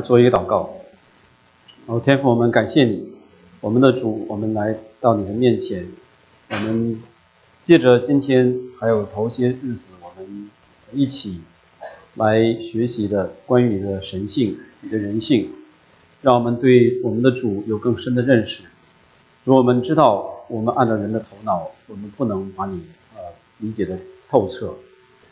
来做一个祷告。哦，天父，我们感谢你，我们的主，我们来到你的面前，我们借着今天还有头些日子，我们一起来学习的关于你的神性、你的人性，让我们对我们的主有更深的认识。如果我们知道，我们按照人的头脑，我们不能把你呃理解的透彻，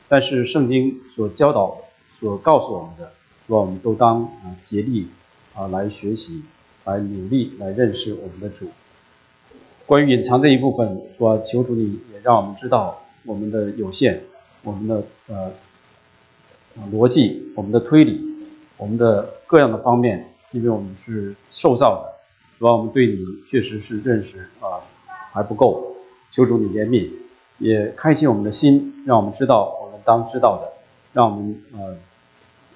但是圣经所教导、所告诉我们的。说我们都当啊竭力啊来学习，来努力来认识我们的主。关于隐藏这一部分，说求主你也让我们知道我们的有限，我们的呃逻辑，我们的推理，我们的各样的方面，因为我们是受造的，说我们对你确实是认识啊还不够。求主你怜悯，也开启我们的心，让我们知道我们当知道的，让我们呃。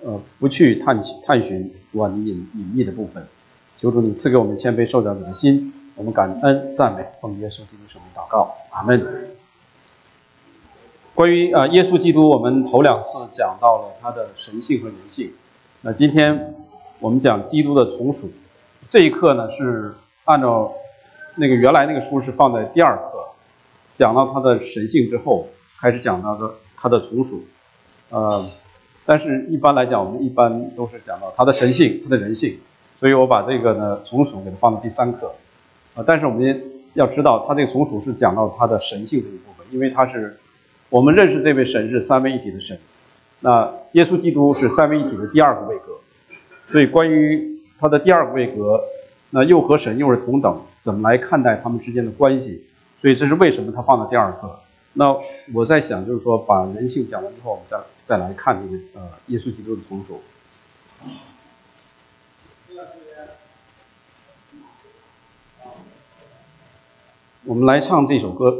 呃，不去探探寻主啊你隐隐秘的部分，求主你赐给我们谦卑受教者的心，我们感恩赞美奉耶稣基督圣名祷告，阿门。关于啊耶稣基督，我们头两次讲到了他的神性和人性，那今天我们讲基督的从属，这一课呢是按照那个原来那个书是放在第二课，讲到他的神性之后，开始讲到的他的从属，呃。但是，一般来讲，我们一般都是讲到他的神性，他的人性，所以我把这个呢从属给它放到第三课，啊，但是我们要知道，他这个从属是讲到他的神性这一部分，因为他是我们认识这位神是三位一体的神，那耶稣基督是三位一体的第二个位格，所以关于他的第二个位格，那又和神又是同等，怎么来看待他们之间的关系？所以这是为什么他放到第二课。那我在想，就是说把人性讲完之后，我们再。再来看这个呃，耶稣基督的从属。我们来唱这首歌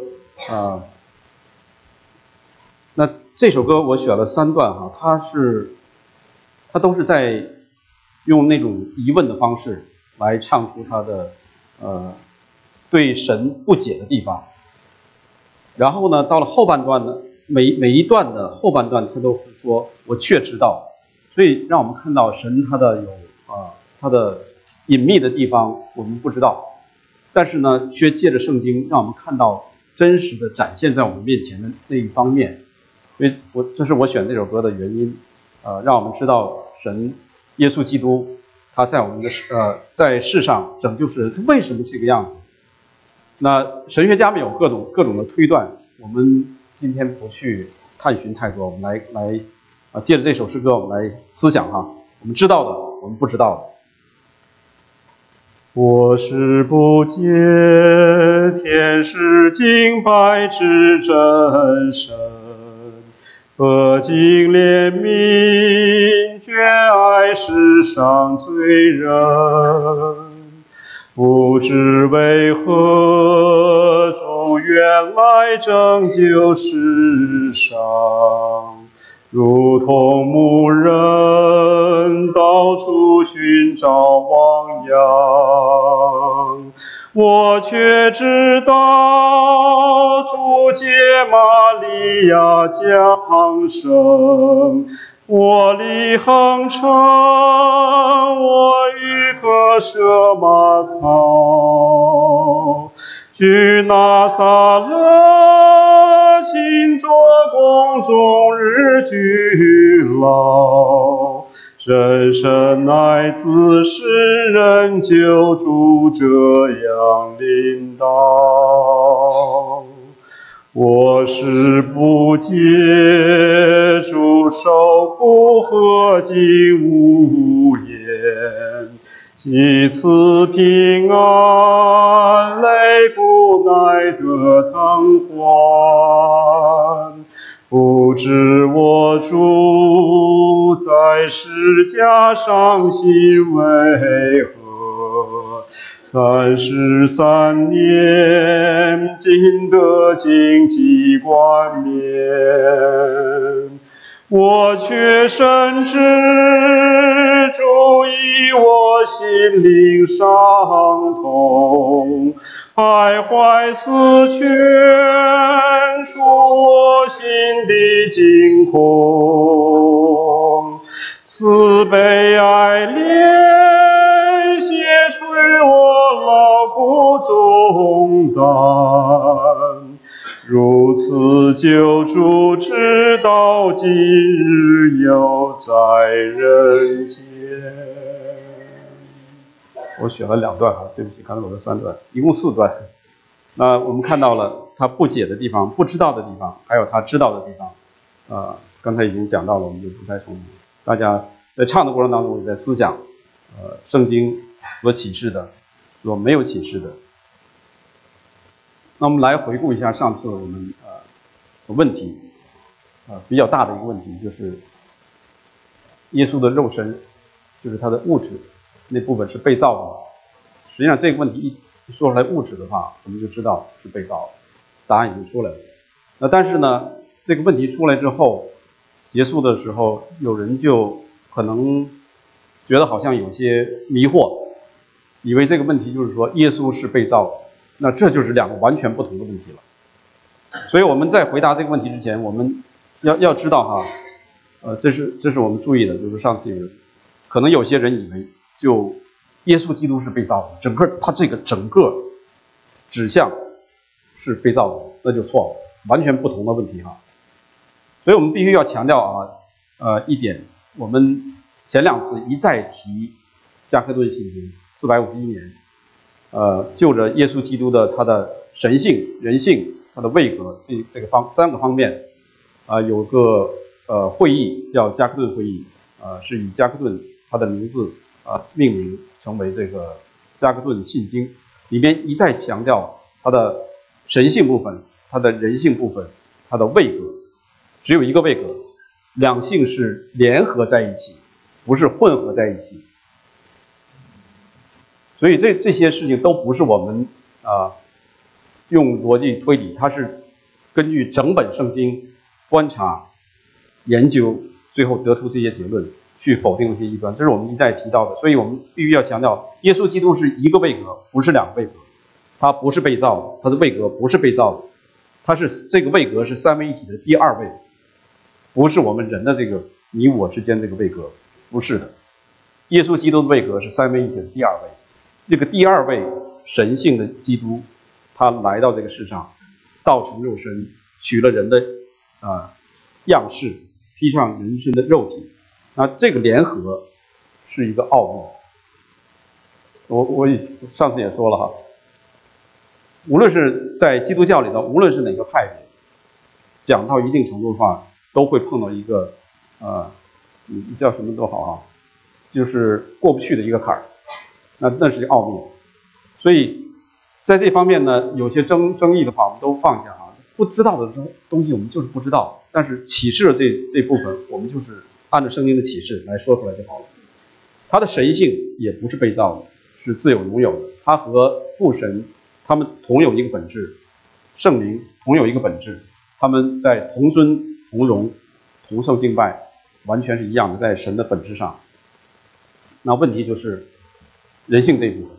啊。那这首歌我选了三段哈，它是它都是在用那种疑问的方式来唱出他的呃对神不解的地方。然后呢，到了后半段呢。每每一段的后半段，他都是说“我却知道”，所以让我们看到神他的有啊他的隐秘的地方我们不知道，但是呢，却借着圣经让我们看到真实的展现在我们面前的那一方面。所以我这是我选这首歌的原因，呃，让我们知道神耶稣基督他在我们的世呃在世上拯救世人，他为什么这个样子？那神学家们有各种各种的推断，我们。今天不去探寻太多，我们来来啊，借着这首诗歌，我们来思想哈，我们知道的，我们不知道的。我是不见天使敬拜之真神，何竟怜悯眷爱世上罪人。不知为何从原来拯救世上，如同牧人到处寻找汪洋，我却知道主借玛利亚降生。我立恒城，我与歌舍马草，居那撒勒，亲做宫中日居牢。人生乃自世人救主，这样领导。我是不解主受苦何竟无言，几次平安泪不奈的疼欢，不知我主在世家伤心为何。三十三年，尽得荆棘冠冕，我却深知主以我心灵伤痛，徘徊思圈出我心的惊恐。慈悲爱怜重担，如此救主直到今日犹在人间。我选了两段哈，对不起，刚才我的三段，一共四段。那我们看到了他不解的地方、不知道的地方，还有他知道的地方。啊，刚才已经讲到了，我们就不再重复。大家在唱的过程当中，也在思想，呃，圣经所启示的，所没有启示的。那我们来回顾一下上次我们呃问题，啊，比较大的一个问题就是耶稣的肉身，就是他的物质那部分是被造的。实际上这个问题一。说出来物质的话，我们就知道是被造的，答案已经出来了。那但是呢，这个问题出来之后，结束的时候，有人就可能觉得好像有些迷惑，以为这个问题就是说耶稣是被造的，那这就是两个完全不同的问题了。所以我们在回答这个问题之前，我们要要知道哈，呃，这是这是我们注意的，就是上次有可能有些人以为就。耶稣基督是被造的，整个他这个整个指向是被造的，那就错了，完全不同的问题哈。所以我们必须要强调啊，呃一点，我们前两次一再提加克顿信经四百五十一年，呃，就着耶稣基督的他的神性、人性、他的位格这这个方三个方面，啊，有个呃会议叫加克顿会议，呃，是以加克顿他的名字啊命名。成为这个加克顿信经里面一再强调他的神性部分、他的人性部分、他的位格，只有一个位格，两性是联合在一起，不是混合在一起。所以这这些事情都不是我们啊用逻辑推理，它是根据整本圣经观察、研究，最后得出这些结论。去否定一些异端，这是我们一再提到的，所以我们必须要强调，耶稣基督是一个位格，不是两个位格，他不是被造的，他的位格不是被造的，他是这个位格是三位一体的第二位，不是我们人的这个你我之间这个位格，不是的，耶稣基督的位格是三位一体的第二位，这个第二位神性的基督，他来到这个世上，道成肉身，取了人的啊样式，披上人身的肉体。那这个联合是一个奥秘，我我以上次也说了哈，无论是在基督教里头，无论是哪个派别，讲到一定程度的话，都会碰到一个呃，你叫什么都好啊，就是过不去的一个坎儿，那那是奥秘，所以在这方面呢，有些争争议的话，我们都放下啊，不知道的东东西我们就是不知道，但是启示这这部分，我们就是。按照圣经的启示来说出来就好了。他的神性也不是被造的，是自有拥有的。他和父神他们同有一个本质，圣灵同有一个本质，他们在同尊同荣同受敬拜，完全是一样的，在神的本质上。那问题就是人性这一部分。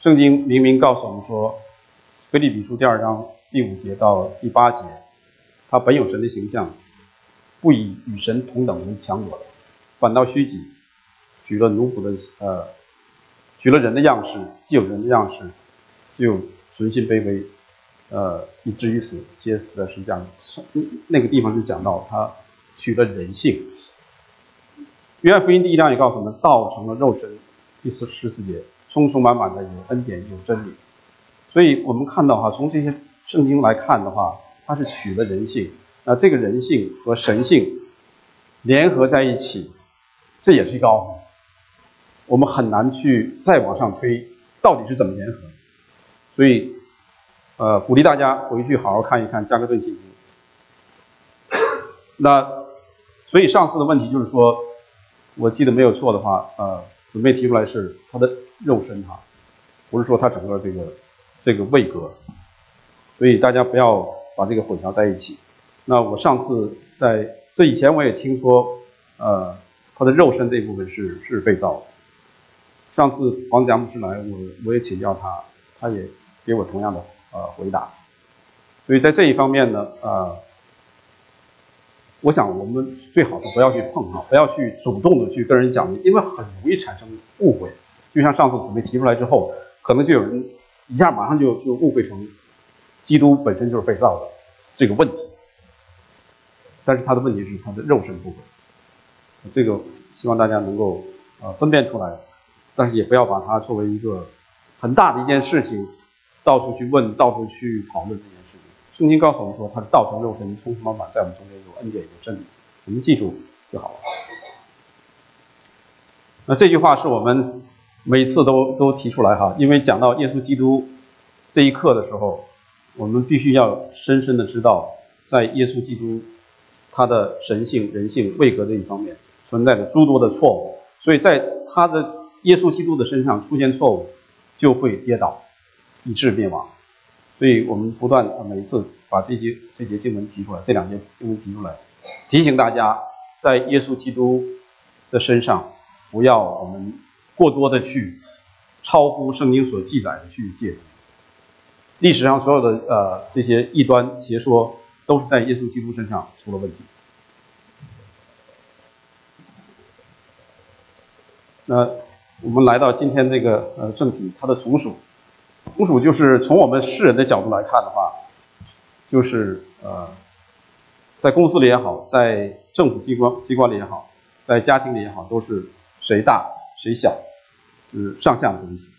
圣经明明告诉我们说，《腓立比书》第二章第五节到第八节，他本有神的形象。不以与神同等为强夺的，反倒虚己，取了奴仆的呃，取了人的样式，既有人的样式，就存心卑微，呃，以至于死，皆死在十字架上。那个地方就讲到他取了人性。约翰福音第一章也告诉我们，道成了肉身，第四十四节，充充满满的有恩典有真理。所以我们看到哈，从这些圣经来看的话，它是取了人性。那这个人性和神性联合在一起，这也是一个奥秘，我们很难去再往上推，到底是怎么联合？所以，呃，鼓励大家回去好好看一看《加克顿信经》。那，所以上次的问题就是说，我记得没有错的话，呃，姊妹提出来是他的肉身哈，不是说他整个这个这个位格，所以大家不要把这个混淆在一起。那我上次在这以前我也听说，呃，他的肉身这一部分是是被造的。上次黄子讲牧师来，我我也请教他，他也给我同样的呃回答。所以在这一方面呢，呃，我想我们最好是不要去碰啊，不要去主动的去跟人讲，因为很容易产生误会。就像上次姊妹提出来之后，可能就有人一下马上就就误会成基督本身就是被造的这个问题。但是他的问题是他的肉身部分，这个希望大家能够呃分辨出来，但是也不要把它作为一个很大的一件事情，到处去问，到处去讨论。圣经告诉我们说，他是道成肉身，充充满满在我们中间有恩典有真理，我们记住就好了。那这句话是我们每次都都提出来哈，因为讲到耶稣基督这一刻的时候，我们必须要深深的知道，在耶稣基督。他的神性、人性、位格这一方面存在着诸多的错误，所以在他的耶稣基督的身上出现错误，就会跌倒，以致灭亡。所以我们不断每次把这节这节经文提出来，这两节经文提出来，提醒大家，在耶稣基督的身上，不要我们过多的去超乎圣经所记载的去解读。历史上所有的呃这些异端邪说。都是在耶稣基督身上出了问题。那我们来到今天这个呃正题，它的从属，从属就是从我们世人的角度来看的话，就是呃，在公司里也好，在政府机关机关里也好，在家庭里也好，都是谁大谁小，就是上下的意思。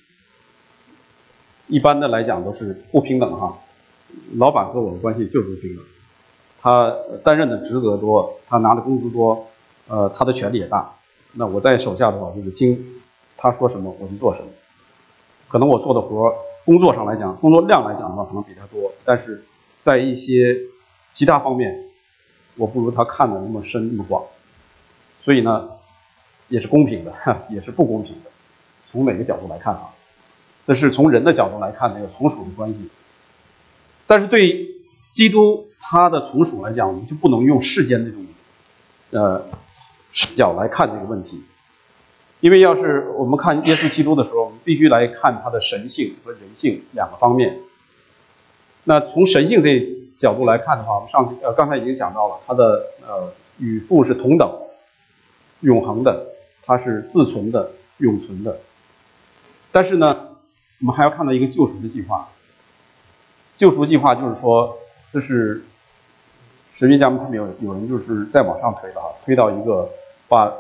一般的来讲都是不平等哈，老板和我的关系就是不平等。他担任的职责多，他拿的工资多，呃，他的权力也大。那我在手下的话，就是听他说什么我就做什么。可能我做的活工作上来讲，工作量来讲的话，可能比他多，但是在一些其他方面，我不如他看的那么深那么广。所以呢，也是公平的，也是不公平的。从哪个角度来看啊？这是从人的角度来看那个从属的关系。但是对基督。他的从属来讲，我们就不能用世间那种，呃，视角来看这个问题，因为要是我们看耶稣基督的时候，我们必须来看他的神性和人性两个方面。那从神性这角度来看的话，我们上次呃刚才已经讲到了，他的呃与父是同等、永恒的，他是自存的、永存的。但是呢，我们还要看到一个救赎的计划。救赎计划就是说，这是。神学家们他们有有人就是再往上推了哈，推到一个把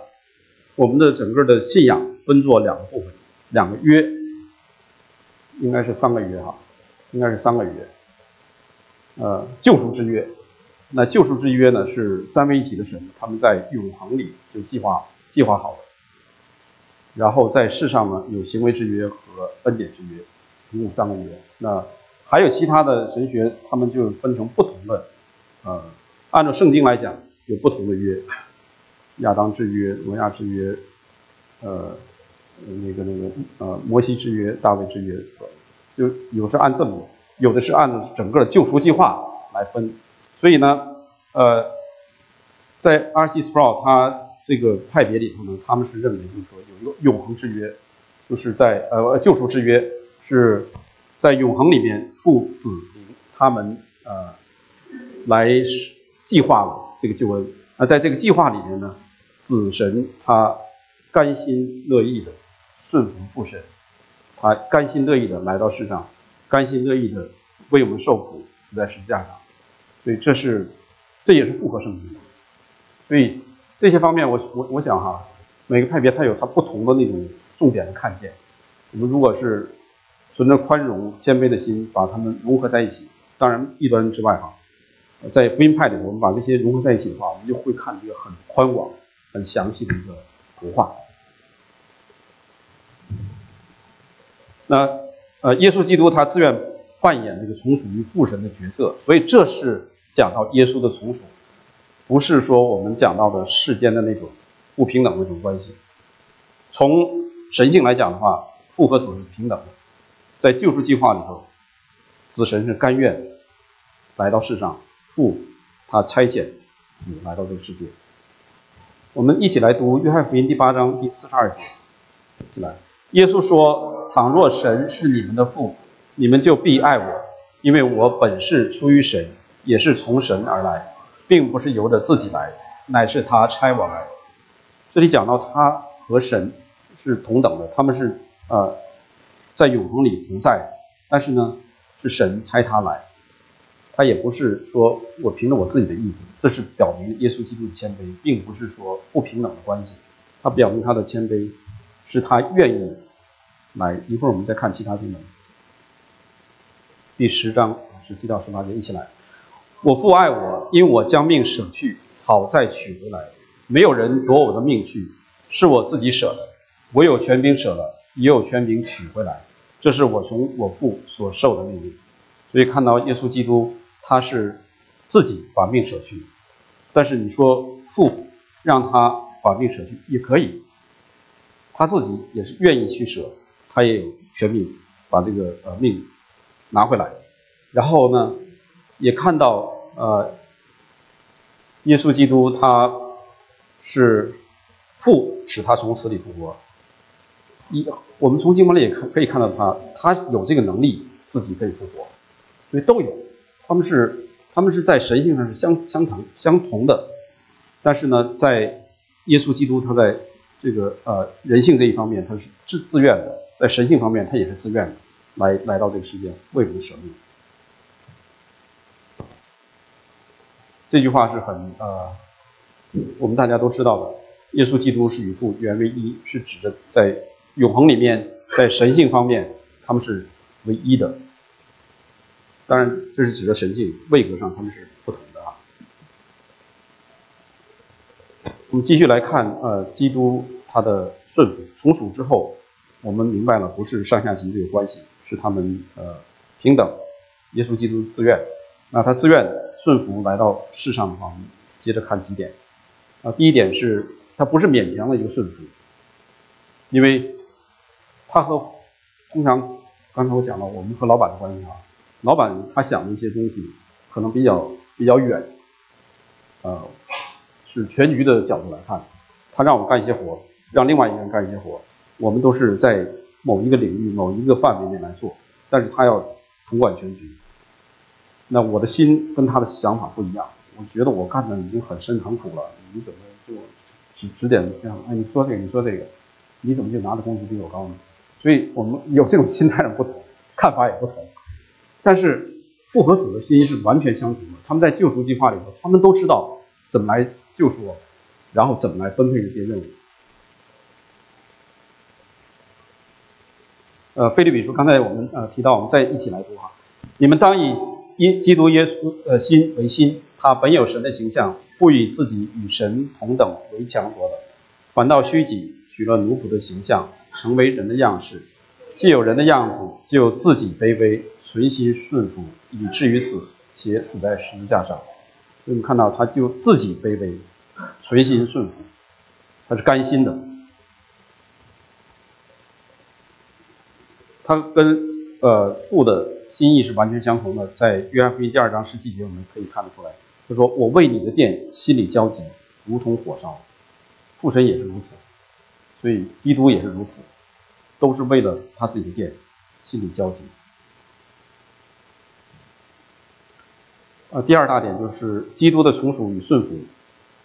我们的整个的信仰分作两个部分，两个约，应该是三个约哈，应该是三个约，呃，救赎之约。那救赎之约呢是三位一体的神他们在永恒里就计划计划好的，然后在世上呢有行为之约和恩典之约，一共三个约。那还有其他的神学，他们就分成不同的呃。按照圣经来讲，有不同的约，亚当之约、挪亚之约，呃，那个那个呃，摩西之约、大卫之约，就有是按这么，有的是按整个救赎计划来分。所以呢，呃，在 R.C. Sproul 他这个派别里头呢，他们是认为就是说有一个永恒之约，就是在呃救赎之约是在永恒里面父子他们呃来。计划了这个救恩，那在这个计划里面呢，子神他甘心乐意的顺服父神，他甘心乐意的来到世上，甘心乐意的为我们受苦，死在十字架上，所以这是这也是复合圣经。所以这些方面，我我我想哈，每个派别它有它不同的那种重点的看见。我们如果是存着宽容谦卑的心，把它们融合在一起，当然异端之外哈。在福音派里，我们把这些融合在一起的话，我们就会看这个很宽广、很详细的一个图画。那呃，耶稣基督他自愿扮演这个从属于父神的角色，所以这是讲到耶稣的从属，不是说我们讲到的世间的那种不平等那种关系。从神性来讲的话，父和子是平等的，在救赎计划里头，子神是甘愿来到世上。父，他差遣子来到这个世界。我们一起来读约翰福音第八章第四十二节。起来，耶稣说：“倘若神是你们的父，你们就必爱我，因为我本是出于神，也是从神而来。并不是由着自己来，乃是他差我来。这里讲到他和神是同等的，他们是呃在永恒里同在，但是呢是神差他来，他也不是说我凭着我自己的意志，这是表明耶稣基督的谦卑，并不是说不平等的关系，他表明他的谦卑是他愿意来。一会儿我们再看其他经文，第十章十七到十八节一起来。我父爱我，因我将命舍去，好再取回来。没有人夺我的命去，是我自己舍的。我有权柄舍了，也有权柄取回来。这是我从我父所受的命令。所以看到耶稣基督，他是自己把命舍去。但是你说父让他把命舍去也可以，他自己也是愿意去舍，他也有权柄把这个呃命拿回来。然后呢？也看到，呃，耶稣基督他是父使他从死里复活。一，我们从经文里也看可以看到他，他有这个能力自己可以复活，所以都有。他们是他们是在神性上是相相同相同的，但是呢，在耶稣基督他在这个呃人性这一方面他是自自愿的，在神性方面他也是自愿的来来到这个世界为我们舍命。这句话是很呃，我们大家都知道的。耶稣基督是与父原为一，是指着在永恒里面，在神性方面他们是唯一的。当然，这是指着神性，位格上他们是不同的啊。我们继续来看，呃，基督他的顺服从属之后，我们明白了不是上下级这个关系，是他们呃平等。耶稣基督自愿，那他自愿。顺服来到世上的话，我们接着看几点啊。第一点是，他不是勉强的一个顺服，因为他和通常刚才我讲了，我们和老板的关系啊，老板他想的一些东西可能比较比较远，呃，是全局的角度来看，他让我干一些活，让另外一个人干一些活，我们都是在某一个领域、某一个范围内来做，但是他要统管全局。那我的心跟他的想法不一样，我觉得我干的已经很深很苦了，你怎么就指指点这样？哎，你说这个，你说这个，你怎么就拿的工资比我高呢？所以我们有这种心态上不同，看法也不同。但是父和子的心是完全相同的，他们在救赎计划里头，他们都知道怎么来救赎我，然后怎么来分配这些任务。呃，菲律比书，刚才我们呃提到，我们再一起来读哈，你们当以。耶基督耶稣呃心为心，他本有神的形象，不以自己与神同等为强夺的，反倒虚己，取了奴仆的形象，成为人的样式。既有人的样子，就自己卑微，存心顺服，以至于死，且死在十字架上。我们看到，他就自己卑微，存心顺服，他是甘心的。他跟呃父的。心意是完全相同的，在约翰福音第二章十七节，我们可以看得出来。他说：“我为你的殿心里焦急，如同火烧。”父神也是如此，所以基督也是如此，都是为了他自己的殿心里焦急。呃，第二大点就是基督的从属与顺服。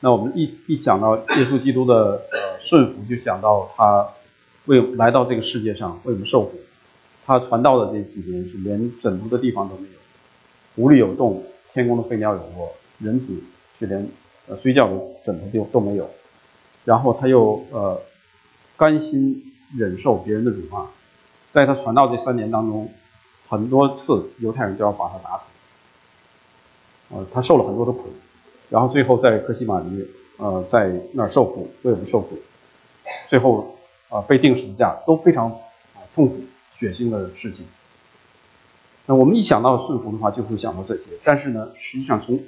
那我们一一想到耶稣基督的呃顺服，就想到他为来到这个世界上为我们受苦。他传道的这几年是连枕头的地方都没有，屋里有洞，天空的飞鸟有窝，人子却连呃睡觉的枕头都都没有。然后他又呃甘心忍受别人的辱骂，在他传道这三年当中，很多次犹太人都要把他打死，呃他受了很多的苦，然后最后在克西马尼呃在那儿受苦，为我们受苦，最后啊被钉十字架都非常啊痛苦。血腥的事情，那我们一想到顺服的话，就会想到这些。但是呢，实际上从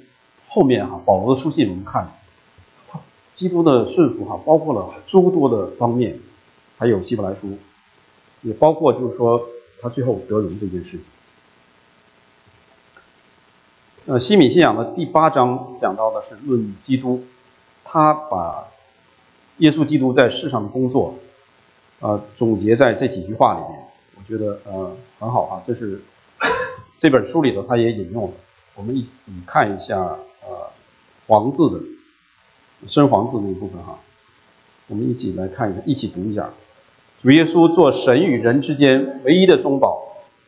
后面哈，保罗的书信我们看，他基督的顺服哈，包括了诸多的方面，还有希伯来书，也包括就是说他最后得荣这件事情。呃，西米信仰的第八章讲到的是论基督，他把耶稣基督在世上的工作，呃，总结在这几句话里面。我觉得呃很好啊，这是这本书里头他也引用了，我们一起看一下呃黄字的深黄字那一部分哈，我们一起来看一下，一起读一下。主耶稣做神与人之间唯一的中保，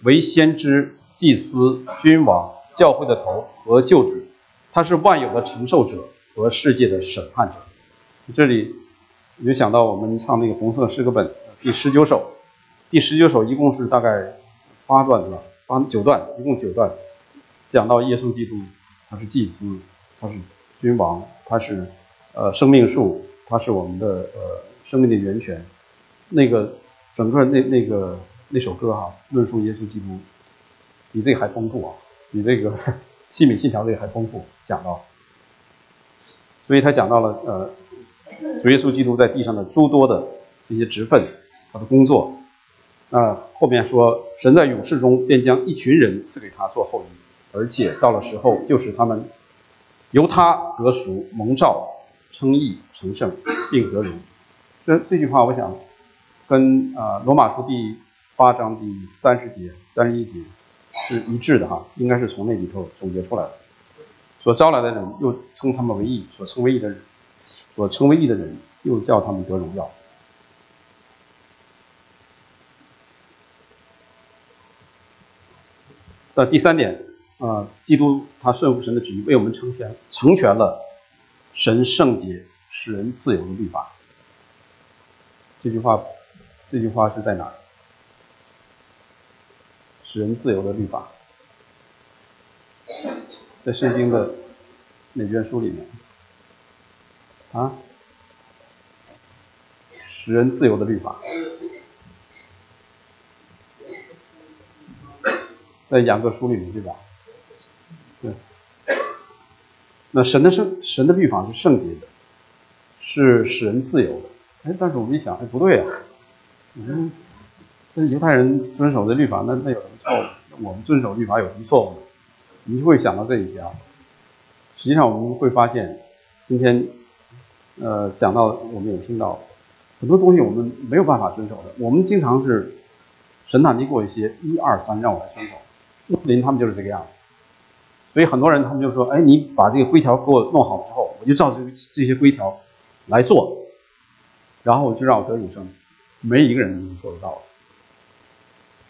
为先知、祭司、君王、教会的头和救主，他是万有的承受者和世界的审判者。这里我就想到我们唱那个红色诗歌本第十九首，第十九首一共是大概八段是吧？八九段，一共九段，讲到耶稣基督，他是祭司，他是君王，他是呃生命树，他是我们的呃生命的源泉。那个整个那那个那首歌哈，论述耶稣基督，比这还丰富啊，比这个 西米信条这个还丰富，讲到，所以他讲到了呃，主耶稣基督在地上的诸多的这些职分，他的工作，那后面说神在勇士中便将一群人赐给他做后裔，而且到了时候就是他们由他得赎蒙召称义成圣并得荣，这这句话我想。跟啊罗马书第八章第三十节、三十一节是一致的哈，应该是从那里头总结出来的。所招来的人又称他们为义，所称为义的人，所称为义的人又叫他们得荣耀。那第三点啊，基督他顺服神的旨意，为我们成全成全了神圣洁、使人自由的律法。这句话。这句话是在哪？使人自由的律法，在圣经的哪卷书里面？啊？使人自由的律法，在雅各书里面对吧？对。那神的圣神的律法是圣洁的，是使人自由的。哎，但是我们一想，哎，不对啊。嗯，这犹太人遵守的律法，那那有哦？我们遵守律法有什么错误？你就会想到这一些啊。实际上我们会发现，今天呃讲到我们也听到很多东西我们没有办法遵守的。我们经常是神呐，你给我一些一二三让我来遵守。穆斯林他们就是这个样子，所以很多人他们就说，哎，你把这个规条给我弄好之后，我就照这这些规条来做，然后就让我得永生。没一个人能做得到，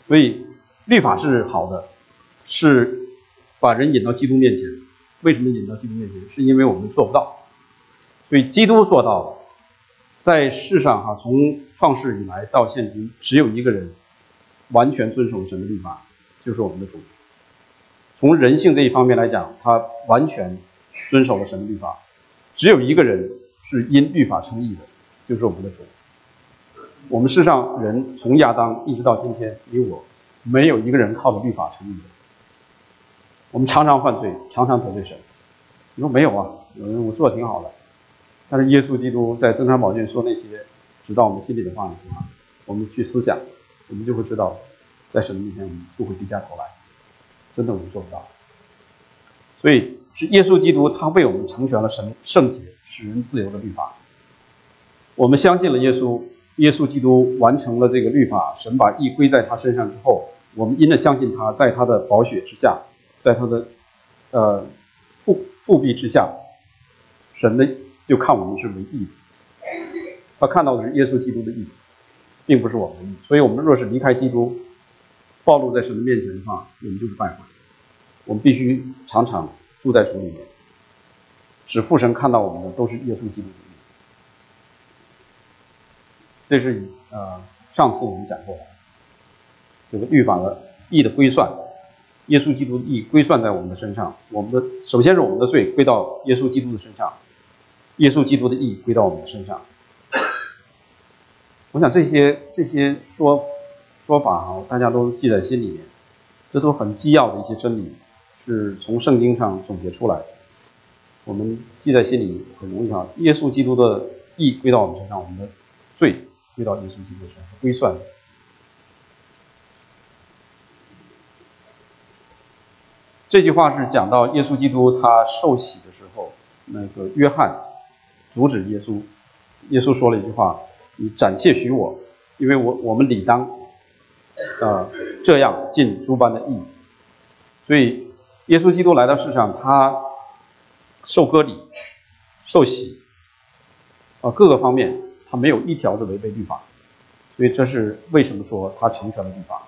所以律法是好的，是把人引到基督面前。为什么引到基督面前？是因为我们做不到，所以基督做到了。在世上哈，从创世以来到现今，只有一个人完全遵守了神的律法，就是我们的主。从人性这一方面来讲，他完全遵守了神的律法。只有一个人是因律法称义的，就是我们的主。我们世上人从亚当一直到今天，你我没有一个人靠着律法成义的。我们常常犯罪，常常得罪神。你说没有啊？有人我做的挺好的，但是耶稣基督在登山宝训说那些直到我们心里的话，我们去思想，我们就会知道，在神的面前我们不会低下头来。真的我们做不到。所以是耶稣基督他为我们成全了神圣洁、使人自由的律法。我们相信了耶稣。耶稣基督完成了这个律法，神把义归在他身上之后，我们因着相信他，在他的宝血之下，在他的呃复复辟之下，神的就看我们是为义，他看到的是耶稣基督的义，并不是我们的义。所以，我们若是离开基督，暴露在神的面前的话，我们就是败坏。我们必须常常住在主里面，使父神看到我们的都是耶稣基督。这是呃上次我们讲过的，这个律法的义的归算，耶稣基督的义归算在我们的身上，我们的首先是我们的罪归到耶稣基督的身上，耶稣基督的义归到我们的身上。我想这些这些说说法啊，大家都记在心里面，这都很基要的一些真理，是从圣经上总结出来的，我们记在心里很容易啊。耶稣基督的义归到我们身上，我们的罪。遇到耶稣基督身上归算的。这句话是讲到耶稣基督他受洗的时候，那个约翰阻止耶稣，耶稣说了一句话：“你暂且许我，因为我我们理当，呃，这样尽诸般的义。”所以耶稣基督来到世上，他受割礼、受洗，啊，各个方面他没有一条是违背律法，所以这是为什么说他成全了律法。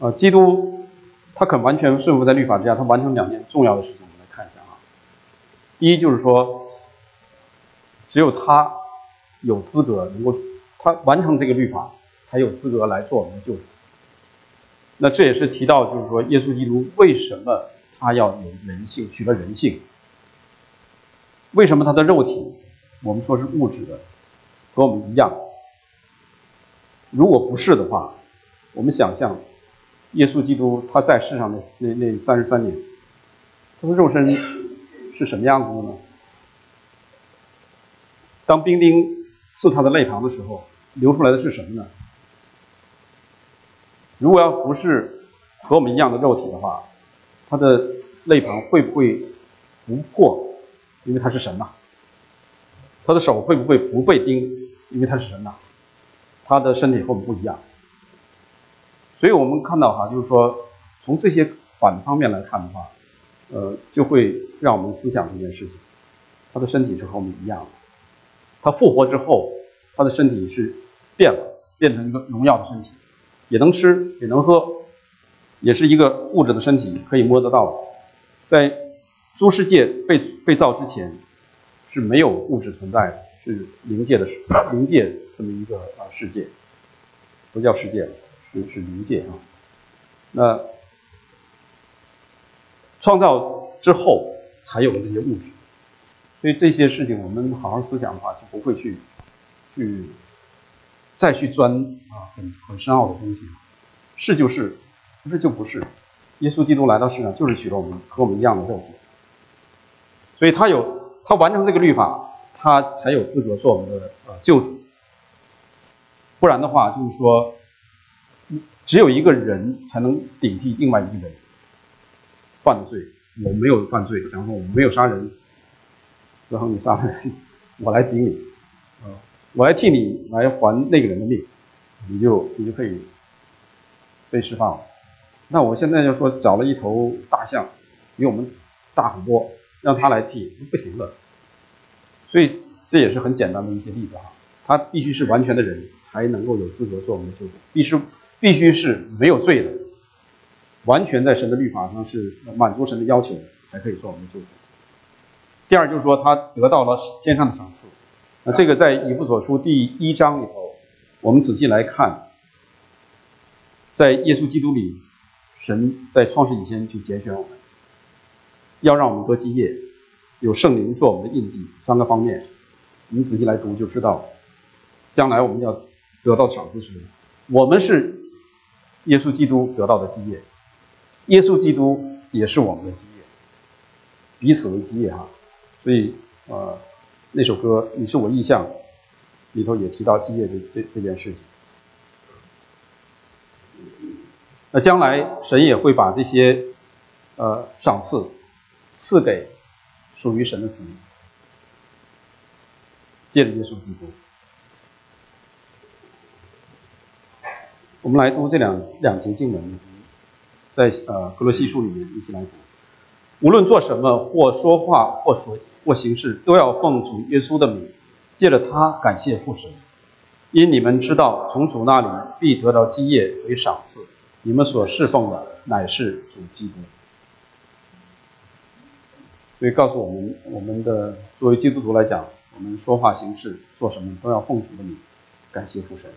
啊，基督他肯完全顺服在律法之下，他完成两件重要的事情，我们来看一下啊。第一就是说，只有他有资格能够，他完成这个律法，才有资格来做我们的救主。那这也是提到，就是说耶稣基督为什么他要有人性，取了人性？为什么他的肉体，我们说是物质的，和我们一样？如果不是的话，我们想象。耶稣基督他在世上的那那三十三年，他的肉身是什么样子的呢？当兵丁刺他的肋旁的时候，流出来的是什么呢？如果要不是和我们一样的肉体的话，他的肋旁会不会不破？因为他是神呐。他的手会不会不被钉？因为他是神呐。他的身体和我们不一样。所以我们看到哈，就是说，从这些反方面来看的话，呃，就会让我们思想这件事情。他的身体是和我们一样的，他复活之后，他的身体是变了，变成一个荣耀的身体，也能吃，也能喝，也是一个物质的身体，可以摸得到的。在诸世界被被造之前，是没有物质存在的，是灵界的灵界这么一个啊世界，不叫世界。是是灵界啊，那创造之后才有了这些物质，所以这些事情我们好好思想的话，就不会去去再去钻啊很很深奥的东西，是就是，不是就不是。耶稣基督来到世上就是取了我们和我们一样的肉体，所以他有他完成这个律法，他才有资格做我们的呃救主，不然的话就是说。只有一个人才能顶替另外一个人犯罪。我没有犯罪，然后我没有杀人，然后你杀人，我来顶你，啊，我来替你来还那个人的命，你就你就可以被释放了。那我现在就说找了一头大象，比我们大很多，让他来替不行了。所以这也是很简单的一些例子哈。他必须是完全的人才能够有资格做我们的救主，必须。必须是没有罪的，完全在神的律法上是满足神的要求，才可以做我们的救主。第二就是说，他得到了天上的赏赐。那这个在以弗所书第一章里头，我们仔细来看，在耶稣基督里，神在创世以前就拣选我们，要让我们得基业，有圣灵做我们的印记，三个方面，你们仔细来读就知道，将来我们要得到赏赐是什么。我们是。耶稣基督得到的基业，耶稣基督也是我们的基业，彼此为基业哈。所以呃，那首歌《你是我意象》里头也提到基业。这这这件事情。那将来神也会把这些呃赏赐赐给属于神的子民，借着耶稣基督。我们来读这两两节经文，在呃格罗西书里面一起来读。无论做什么，或说话，或说或行事，都要奉主耶稣的名，借着他感谢父神。因你们知道，从主那里必得到基业为赏赐。你们所侍奉的乃是主基督。所以告诉我们，我们的作为基督徒来讲，我们说话行事做什么都要奉主的名，感谢父神。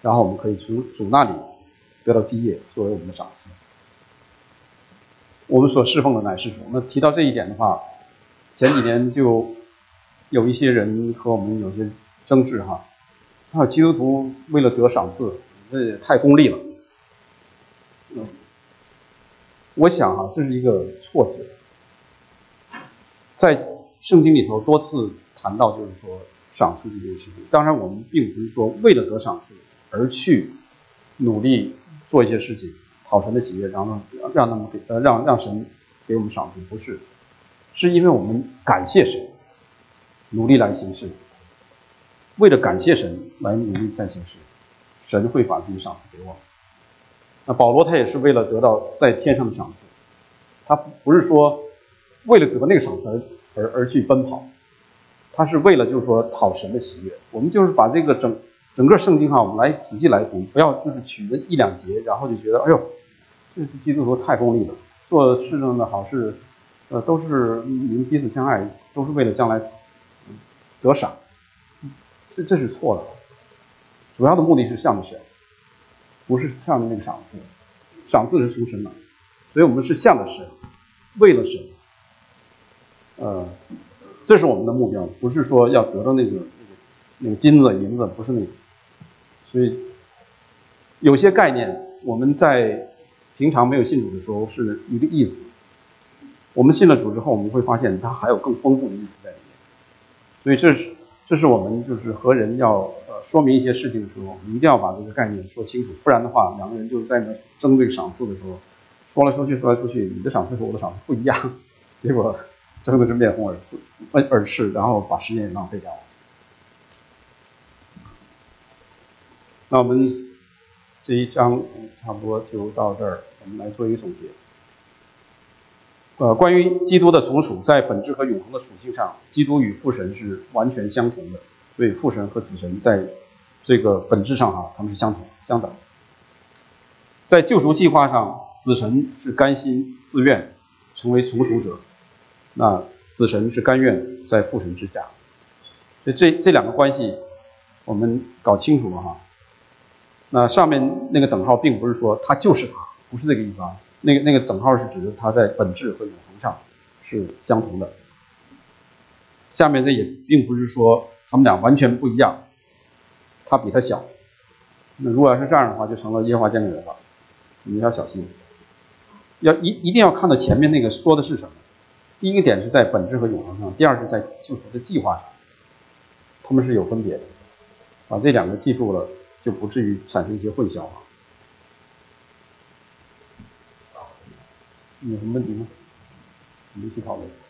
然后我们可以从主那里得到基业作为我们的赏赐。我们所侍奉的乃是主。那提到这一点的话，前几年就有一些人和我们有些争执哈。说，基督徒为了得赏赐，这也太功利了。嗯，我想哈，这是一个错字。在圣经里头多次谈到，就是说赏赐这件事情。当然，我们并不是说为了得赏赐。而去努力做一些事情，讨神的喜悦，然后让他们给呃让让神给我们赏赐，不是，是因为我们感谢神，努力来行事，为了感谢神来努力在行事，神会把自己赏赐给我。那保罗他也是为了得到在天上的赏赐，他不是说为了得那个赏赐而而而去奔跑，他是为了就是说讨神的喜悦。我们就是把这个整整个圣经哈，我们来仔细来读，不要就是取了一两节，然后就觉得哎呦，这是基督徒太功利了，做世上的好事，呃，都是你们彼此相爱，都是为了将来得赏，这这是错的。主要的目的是向着神。不是向着那个赏赐，赏赐是从神来，所以我们是向着神，为了神，呃，这是我们的目标，不是说要得到那个那个那个金子银子，不是那个，所以有些概念我们在平常没有信主的时候是一个意思，我们信了主之后，我们会发现它还有更丰富的意思在里面，所以这是这是我们就是和人要呃。说明一些事情的时候，一定要把这个概念说清楚，不然的话，两个人就在那争这个赏赐的时候，说来说去，说来说去，你的赏赐和我的赏赐不一样，结果特别是面红耳赤，耳赤，然后把时间也浪费掉了。那我们这一章差不多就到这儿，我们来做一个总结。呃，关于基督的从属，在本质和永恒的属性上，基督与父神是完全相同的。所以父神和子神在这个本质上哈，他们是相同相等。在救赎计划上，子神是甘心自愿成为从属者，那子神是甘愿在父神之下。所以这这两个关系我们搞清楚了哈。那上面那个等号并不是说他就是他，不是这个意思啊。那个那个等号是指的他在本质和永恒上是相同的。下面这也并不是说。他们俩完全不一样，他比他小。那如果要是这样的话，就成了耶和华见证人了。你们要小心，要一一定要看到前面那个说的是什么。第一个点是在本质和永恒上，第二是在救赎的计划上，他们是有分别的。把这两个记住了，就不至于产生一些混淆了。有什么问题吗？我们一起讨论。